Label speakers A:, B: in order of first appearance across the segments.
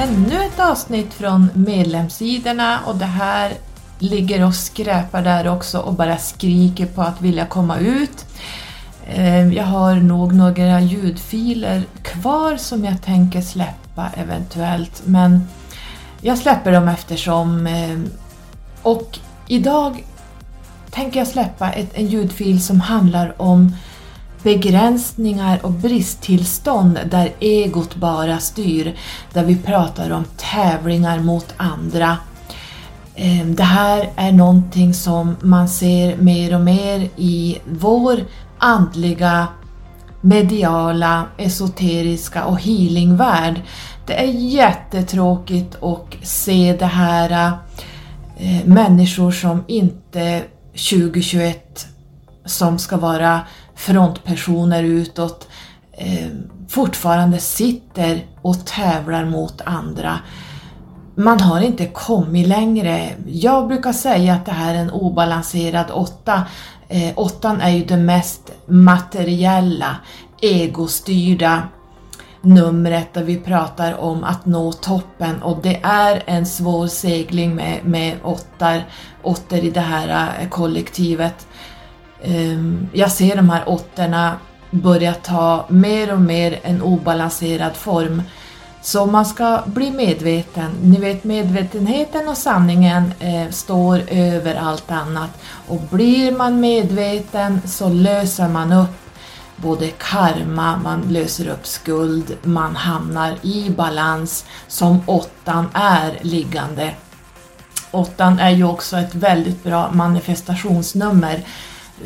A: ännu ett avsnitt från medlemssidorna och det här ligger och skräpar där också och bara skriker på att vilja komma ut. Eh, jag har nog några ljudfiler kvar som jag tänker släppa eventuellt men jag släpper dem eftersom eh, och idag tänker jag släppa ett, en ljudfil som handlar om begränsningar och bristtillstånd där egot bara styr, där vi pratar om tävlingar mot andra. Ehm, det här är någonting som man ser mer och mer i vår andliga, mediala, esoteriska och healingvärld. Det är jättetråkigt att se det här eh, människor som inte 2021 som ska vara frontpersoner utåt eh, fortfarande sitter och tävlar mot andra. Man har inte kommit längre. Jag brukar säga att det här är en obalanserad åtta. Eh, åttan är ju det mest materiella, egostyrda numret där vi pratar om att nå toppen och det är en svår segling med, med åttar, åttor i det här eh, kollektivet. Ehm, jag ser de här åttorna börja ta mer och mer en obalanserad form. Så man ska bli medveten. Ni vet medvetenheten och sanningen eh, står över allt annat. Och blir man medveten så löser man upp både karma, man löser upp skuld, man hamnar i balans som åttan är liggande. Åttan är ju också ett väldigt bra manifestationsnummer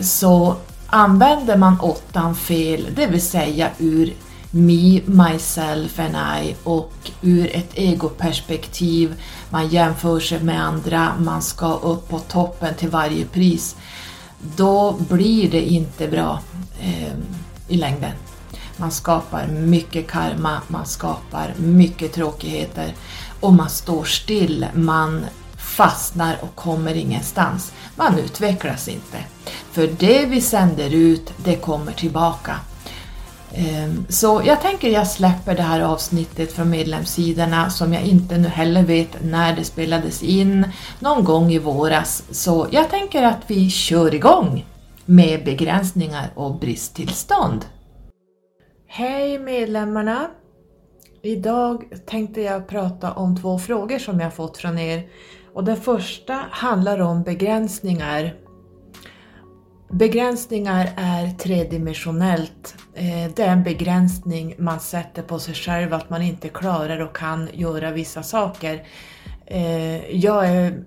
A: så använder man åttan fel, det vill säga ur me, myself and I och ur ett egoperspektiv, man jämför sig med andra, man ska upp på toppen till varje pris, då blir det inte bra eh, i längden. Man skapar mycket karma, man skapar mycket tråkigheter och man står still, man fastnar och kommer ingenstans. Man utvecklas inte. För det vi sänder ut, det kommer tillbaka. Ehm, så jag tänker jag släpper det här avsnittet från medlemssidorna som jag inte nu heller vet när det spelades in, någon gång i våras. Så jag tänker att vi kör igång med begränsningar och bristtillstånd. Hej medlemmarna! Idag tänkte jag prata om två frågor som jag fått från er. Och den första handlar om begränsningar Begränsningar är tredimensionellt. Eh, det är en begränsning man sätter på sig själv att man inte klarar och kan göra vissa saker. Eh, jag är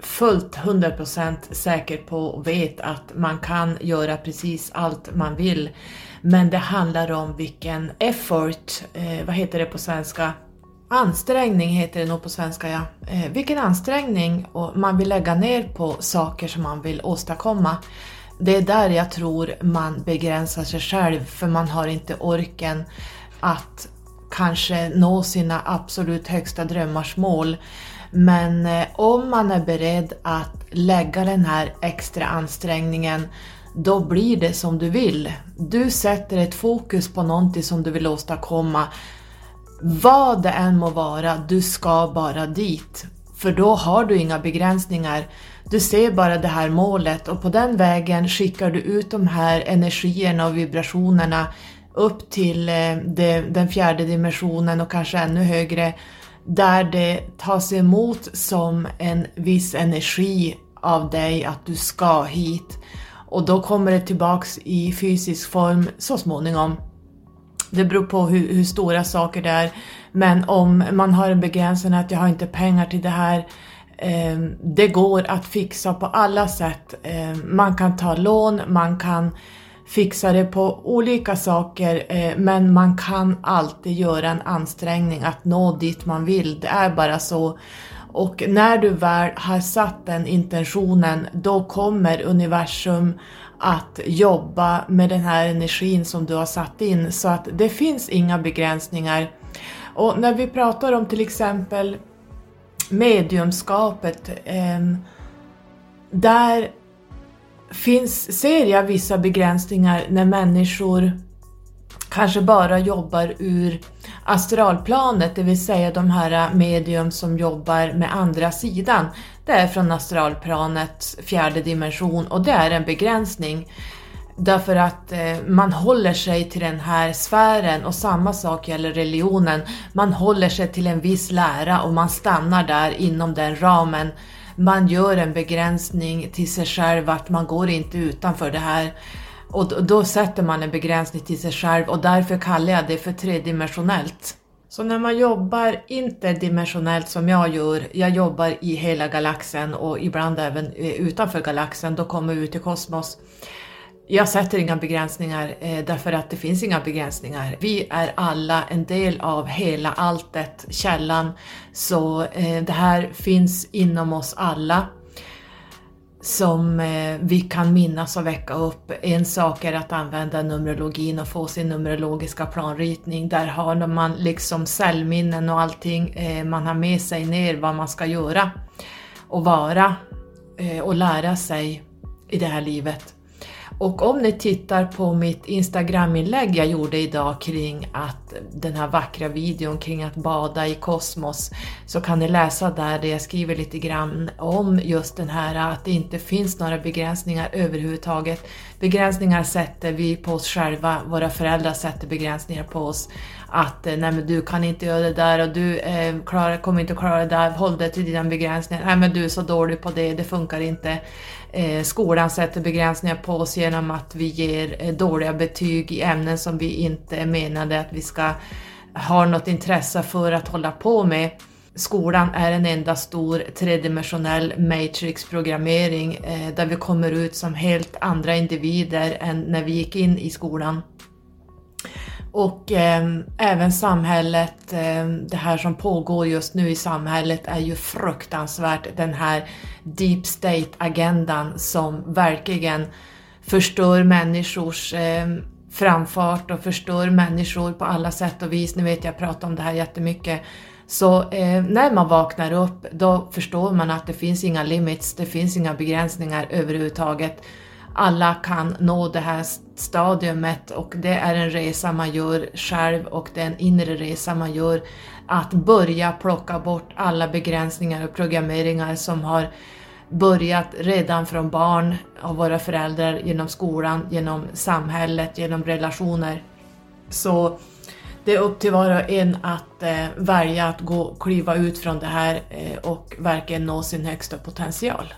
A: fullt 100% säker på och vet att man kan göra precis allt man vill. Men det handlar om vilken effort, eh, vad heter det på svenska? Ansträngning heter det nog på svenska ja. Eh, vilken ansträngning man vill lägga ner på saker som man vill åstadkomma. Det är där jag tror man begränsar sig själv för man har inte orken att kanske nå sina absolut högsta drömmars mål. Men eh, om man är beredd att lägga den här extra ansträngningen då blir det som du vill. Du sätter ett fokus på någonting som du vill åstadkomma vad det än må vara, du ska bara dit. För då har du inga begränsningar. Du ser bara det här målet och på den vägen skickar du ut de här energierna och vibrationerna upp till eh, det, den fjärde dimensionen och kanske ännu högre där det tas emot som en viss energi av dig att du ska hit. Och då kommer det tillbaks i fysisk form så småningom. Det beror på hur, hur, stora saker det är. Men om man har en begränsning att jag har inte pengar till det här. Eh, det går att fixa på alla sätt. Eh, man kan ta lån, man kan fixa det på olika saker eh, men man kan alltid göra en ansträngning att nå dit man vill. Det är bara så. Och när du väl har satt den intentionen då kommer universum att jobba med den här energin som du har satt in så att det finns inga begränsningar. Och när vi pratar om till exempel mediumskapet, eh, där finns, ser jag vissa begränsningar när människor kanske bara jobbar ur astralplanet, det vill säga de här medium som jobbar med andra sidan. Det är från astralplanets fjärde dimension och det är en begränsning. Därför att eh, man håller sig till den här sfären och samma sak gäller religionen. Man håller sig till en viss lära och man stannar där inom den ramen. Man gör en begränsning till sig själv att man går inte utanför det här. Och då, då sätter man en begränsning till sig själv och därför kallar jag det för tredimensionellt. Så när man jobbar interdimensionellt som jag gör, jag jobbar i hela galaxen och ibland även eh, utanför galaxen, då kommer vi ut i kosmos. Jag sätter inga begränsningar eh, därför att det finns inga begränsningar. Vi är alla en del av hela alltet, källan, så eh, det här finns inom oss alla som eh, vi kan minnas och väcka upp. En sak är att använda numerologin och få sin numerologiska planritning. Där har man liksom cellminnen och allting. Eh, man har med sig ner vad man ska göra och vara eh, och lära sig i det här livet. Och om ni tittar på mitt Instagram-inlägg jag gjorde idag kring att den här vackra videon kring att bada i kosmos så kan ni läsa där det jag skriver lite grann om just den här att det inte finns några begränsningar överhuvudtaget. Begränsningar sätter vi på oss själva, våra föräldrar sätter begränsningar på oss. Att eh, nej men du kan inte göra det där och du eh, klarar, kommer inte att klara det där, håll dig till dina begränsningar. Nej men du är så dålig på det, det funkar inte. Eh, skolan sätter begränsningar på oss genom att vi ger eh, dåliga betyg i ämnen som vi inte är menade att vi ska ha något intresse för att hålla på med. Skolan är en enda stor tredimensionell matrix-programmering eh, där vi kommer ut som helt andra individer än när vi gick in i skolan. Och eh, även samhället, eh, det här som pågår just nu i samhället är ju fruktansvärt. Den här deep state-agendan som verkligen förstör människors eh, framfart och förstör människor på alla sätt och vis. Ni vet jag pratar om det här jättemycket. Så eh, när man vaknar upp då förstår man att det finns inga limits, det finns inga begränsningar överhuvudtaget alla kan nå det här stadiumet och det är en resa man gör själv och det är en inre resa man gör att börja plocka bort alla begränsningar och programmeringar som har börjat redan från barn av våra föräldrar, genom skolan, genom samhället, genom relationer. Så det är upp till var och en att eh, välja att gå, kliva ut från det här eh, och verkligen nå sin högsta potential.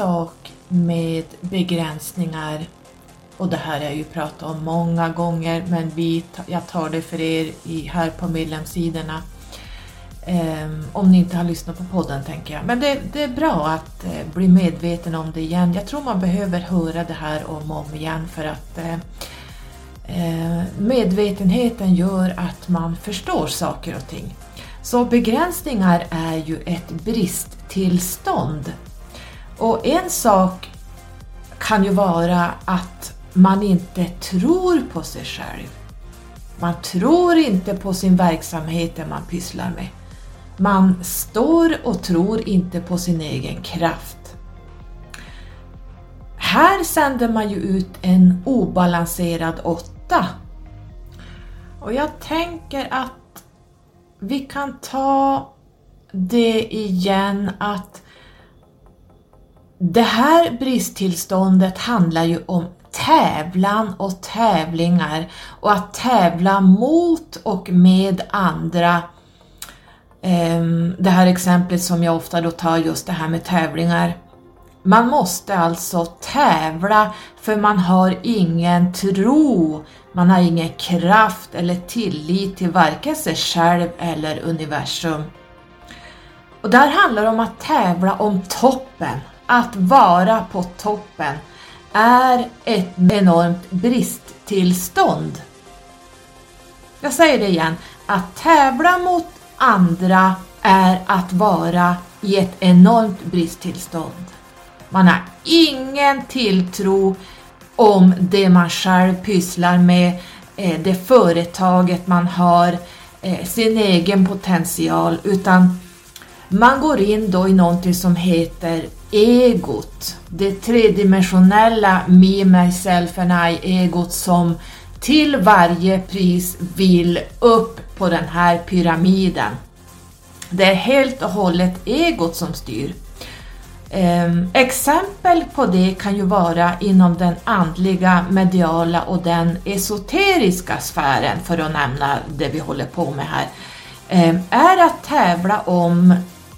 A: Sak med begränsningar, och det här har jag ju pratat om många gånger, men vi, jag tar det för er i, här på medlemssidorna. Um, om ni inte har lyssnat på podden tänker jag. Men det, det är bra att uh, bli medveten om det igen. Jag tror man behöver höra det här om och om igen för att uh, uh, medvetenheten gör att man förstår saker och ting. Så begränsningar är ju ett bristtillstånd och en sak kan ju vara att man inte tror på sig själv. Man tror inte på sin verksamhet det man pysslar med. Man står och tror inte på sin egen kraft. Här sänder man ju ut en obalanserad åtta. Och jag tänker att vi kan ta det igen att det här bristtillståndet handlar ju om tävlan och tävlingar och att tävla mot och med andra. Ehm, det här exemplet som jag ofta då tar just det här med tävlingar. Man måste alltså tävla för man har ingen tro, man har ingen kraft eller tillit till varken sig själv eller universum. Och där handlar det om att tävla om toppen, att vara på toppen är ett enormt bristtillstånd. Jag säger det igen, att tävla mot andra är att vara i ett enormt bristtillstånd. Man har ingen tilltro om det man själv pysslar med, eh, det företaget man har, eh, sin egen potential, utan man går in då i någonting som heter egot, det tredimensionella me, myself and I-egot som till varje pris vill upp på den här pyramiden. Det är helt och hållet egot som styr. Ehm, exempel på det kan ju vara inom den andliga, mediala och den esoteriska sfären, för att nämna det vi håller på med här, ehm, är att tävla om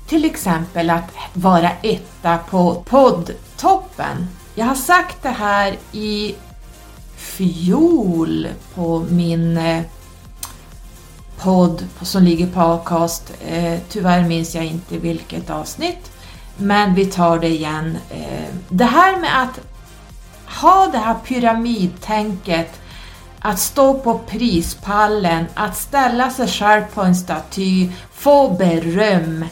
A: till exempel att vara etta på poddtoppen. Jag har sagt det här i fjol på min eh, podd som ligger på Acast. Eh, tyvärr minns jag inte vilket avsnitt, men vi tar det igen. Eh, det här med att ha det här pyramidtänket, att stå på prispallen, att ställa sig själv på en staty, få beröm,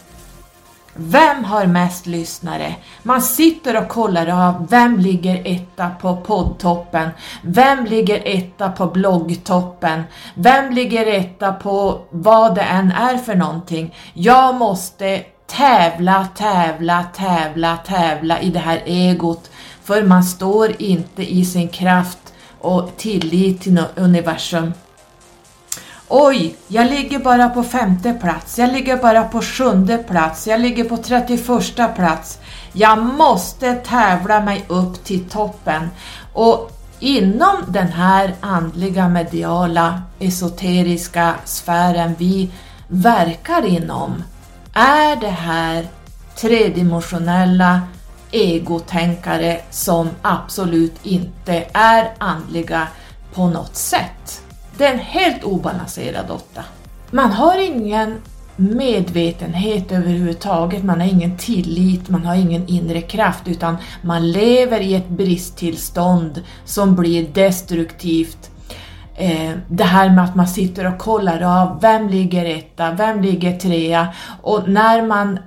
A: vem har mest lyssnare? Man sitter och kollar av vem ligger etta på poddtoppen? Vem ligger etta på bloggtoppen? Vem ligger etta på vad det än är för någonting? Jag måste tävla, tävla, tävla, tävla i det här egot för man står inte i sin kraft och tillit till universum. Oj, jag ligger bara på femte plats, jag ligger bara på sjunde plats, jag ligger på 31 plats. Jag måste tävla mig upp till toppen. Och inom den här andliga, mediala, esoteriska sfären vi verkar inom är det här tredimensionella egotänkare som absolut inte är andliga på något sätt. Det är en helt obalanserad åtta. Man har ingen medvetenhet överhuvudtaget, man har ingen tillit, man har ingen inre kraft utan man lever i ett bristtillstånd som blir destruktivt. Eh, det här med att man sitter och kollar av, vem ligger etta, vem ligger trea och när man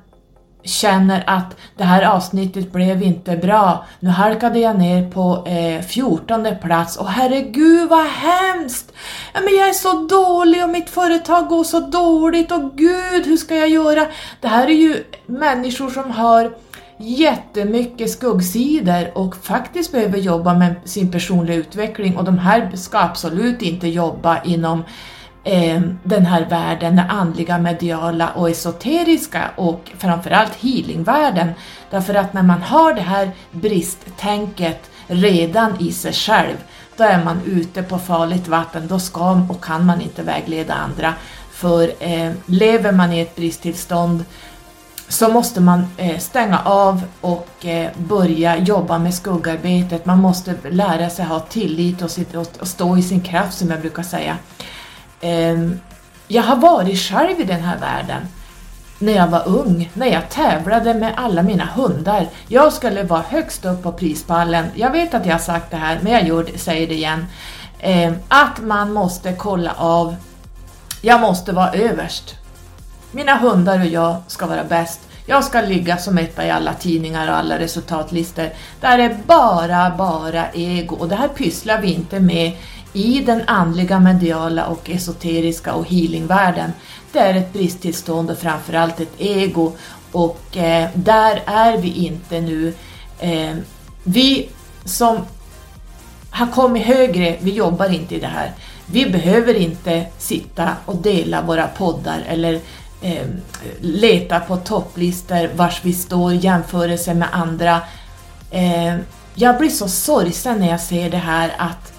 A: känner att det här avsnittet blev inte bra. Nu halkade jag ner på eh, 14 plats och herregud vad hemskt! Ja, men jag är så dålig och mitt företag går så dåligt och gud hur ska jag göra? Det här är ju människor som har jättemycket skuggsidor och faktiskt behöver jobba med sin personliga utveckling och de här ska absolut inte jobba inom eh, den här världen, den andliga, mediala och esoteriska och framförallt healingvärlden. Därför att när man har det här bristtänket redan i sig själv, då är man ute på farligt vatten, då ska och kan man inte vägleda andra. För eh, lever man i ett bristtillstånd så måste man eh, stänga av och eh, börja jobba med skuggarbetet. Man måste lära sig ha tillit och, sitt, och stå i sin kraft som jag brukar säga. Ehm, jag har varit själv i den här världen när jag var ung, när jag tävlade med alla mina hundar. Jag skulle vara högst upp på prispallen. Jag vet att jag har sagt det här, men jag gör säger det igen. Ehm, att man måste kolla av. Jag måste vara överst. Mina hundar och jag ska vara bäst. Jag ska ligga som etta i alla tidningar och alla resultatlistor. Det här är bara, bara ego och det här pysslar vi inte med i den andliga, mediala och esoteriska och healingvärlden. Det är ett bristtillstånd och framförallt ett ego och eh, där är vi inte nu. Eh, vi som har kommit högre, vi jobbar inte i det här. Vi behöver inte sitta och dela våra poddar eller eh, leta på topplistor vars vi står i jämförelse med andra. Eh, jag blir så sorgsen när jag ser det här att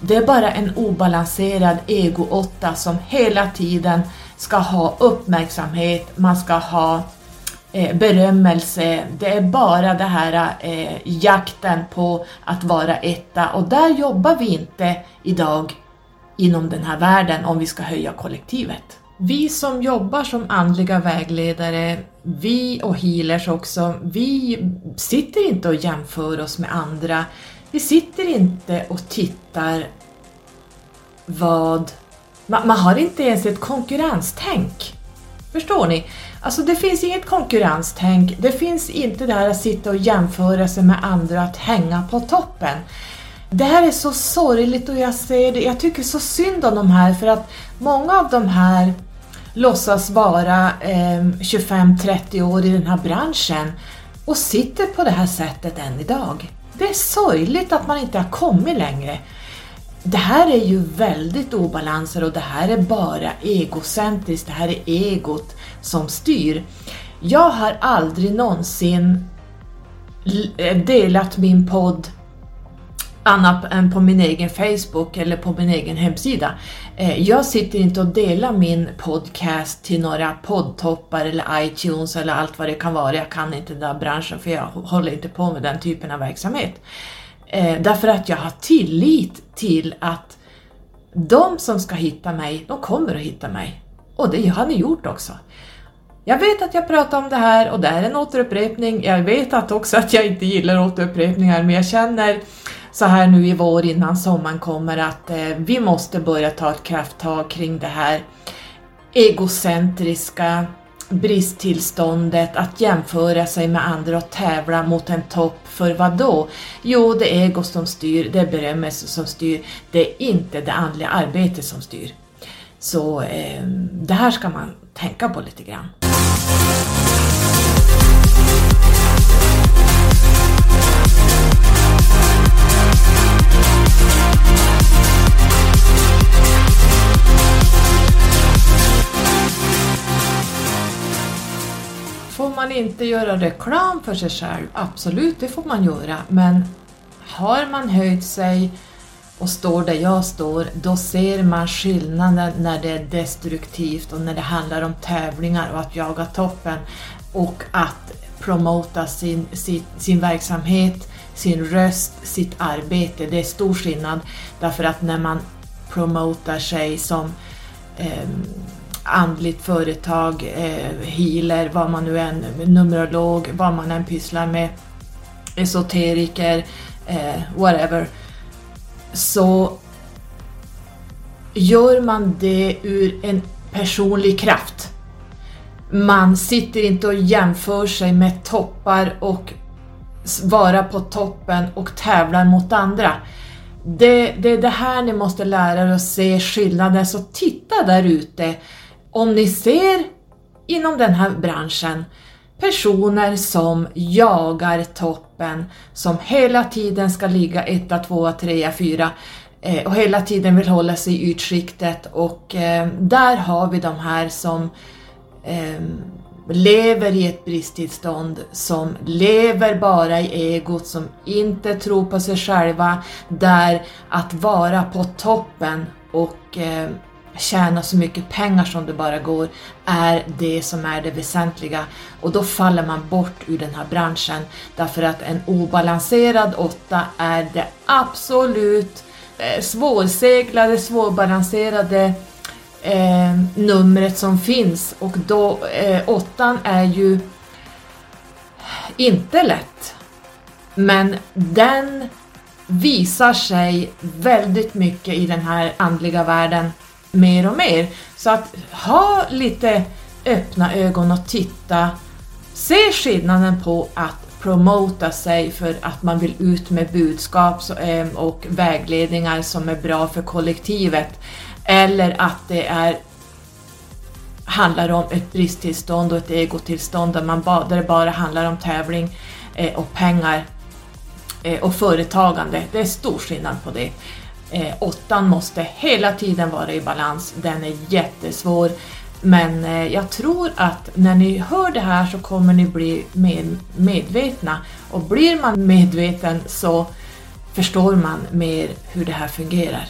A: det är bara en obalanserad ego-åtta som hela tiden ska ha uppmärksamhet, man ska ha eh, berömmelse. Det är bara det här eh, jakten på att vara etta och där jobbar vi inte idag inom den här världen om vi ska höja kollektivet. Vi som jobbar som andliga vägledare, vi och healers också, vi sitter inte och jämför oss med andra. Vi sitter inte och tittar vad Man, man har inte ens ett konkurrenstänk. Förstår ni? Alltså det finns inget konkurrenstänk, det finns inte det här att sitta och jämföra sig med andra, att hänga på toppen. Det här är så sorgligt och jag ser det, jag tycker så synd om de här för att många av de här låtsas vara eh, 25-30 år i den här branschen och sitter på det här sättet än idag. Det är sorgligt att man inte har kommit längre. Det här är ju väldigt obalanser och det här är bara egocentriskt, det här är egot som styr. Jag har aldrig någonsin delat min podd annat än på min egen Facebook eller på min egen hemsida. Eh, jag sitter inte och delar min podcast till några poddtoppar eller iTunes eller allt vad det kan vara. Jag kan inte den där branschen för jag håller inte på med den typen av verksamhet. Eh, därför att jag har tillit till att de som ska hitta mig, de kommer att hitta mig. Och det har ni gjort också. Jag vet att jag pratar om det här och det är en återupprepning. Jag vet att också att jag inte gillar återupprepningar men jag känner så här nu i vår innan sommaren kommer att eh, vi måste börja ta ett krafttag kring det här egocentriska bristtillståndet, att jämföra sig med andra och tävla mot en topp, för vad då? Jo, det är ego som styr, det är berömmelse som styr, det är inte det andliga arbetet som styr. Så eh, det här ska man tänka på lite grann. Får man inte göra reklam för sig själv? Absolut, det får man göra, men har man höjt sig och står där jag står, då ser man skillnaden när det är destruktivt och när det handlar om tävlingar och att jaga toppen och att promota sin, sin, sin verksamhet, sin röst, sitt arbete. Det är stor skillnad därför att när man promotar sig som eh, andligt företag, eh, healer, vad man nu än, numerolog, vad man än pysslar med, esoteriker, eh, whatever, så gör man det ur en personlig kraft. Man sitter inte och jämför sig med toppar och vara på toppen och tävlar mot andra. Det, det är det här ni måste lära er att se skillnaden, så titta där ute. Om ni ser inom den här branschen personer som jagar toppen, som hela tiden ska ligga etta, tvåa, trea, fyra eh, och hela tiden vill hålla sig i ytskiktet och eh, där har vi de här som eh, lever i ett bristtillstånd, som lever bara i egot, som inte tror på sig själva, där att vara på toppen och eh, tjäna så mycket pengar som det bara går är det som är det väsentliga. Och då faller man bort ur den här branschen därför att en obalanserad åtta är det absolut eh, svårseglade, svårbalanserade eh, numret som finns. Och då eh, åttan är ju inte lätt. Men den visar sig väldigt mycket i den här andliga världen mer och mer. Så att ha lite öppna ögon och titta, se skillnaden på att promota sig för att man vill ut med budskap eh, och vägledningar som är bra för kollektivet eller att det är handlar om ett bristtillstånd och ett egotillstånd där, man ba, där det bara handlar om tävling eh, och pengar eh, och företagande. Det är stor skillnad på det. Eh, åttan måste hela tiden vara i balans, den är jättesvår. Men eh, jag tror att när ni hör det här så kommer ni bli mer medvetna och blir man medveten så förstår man mer hur det här fungerar.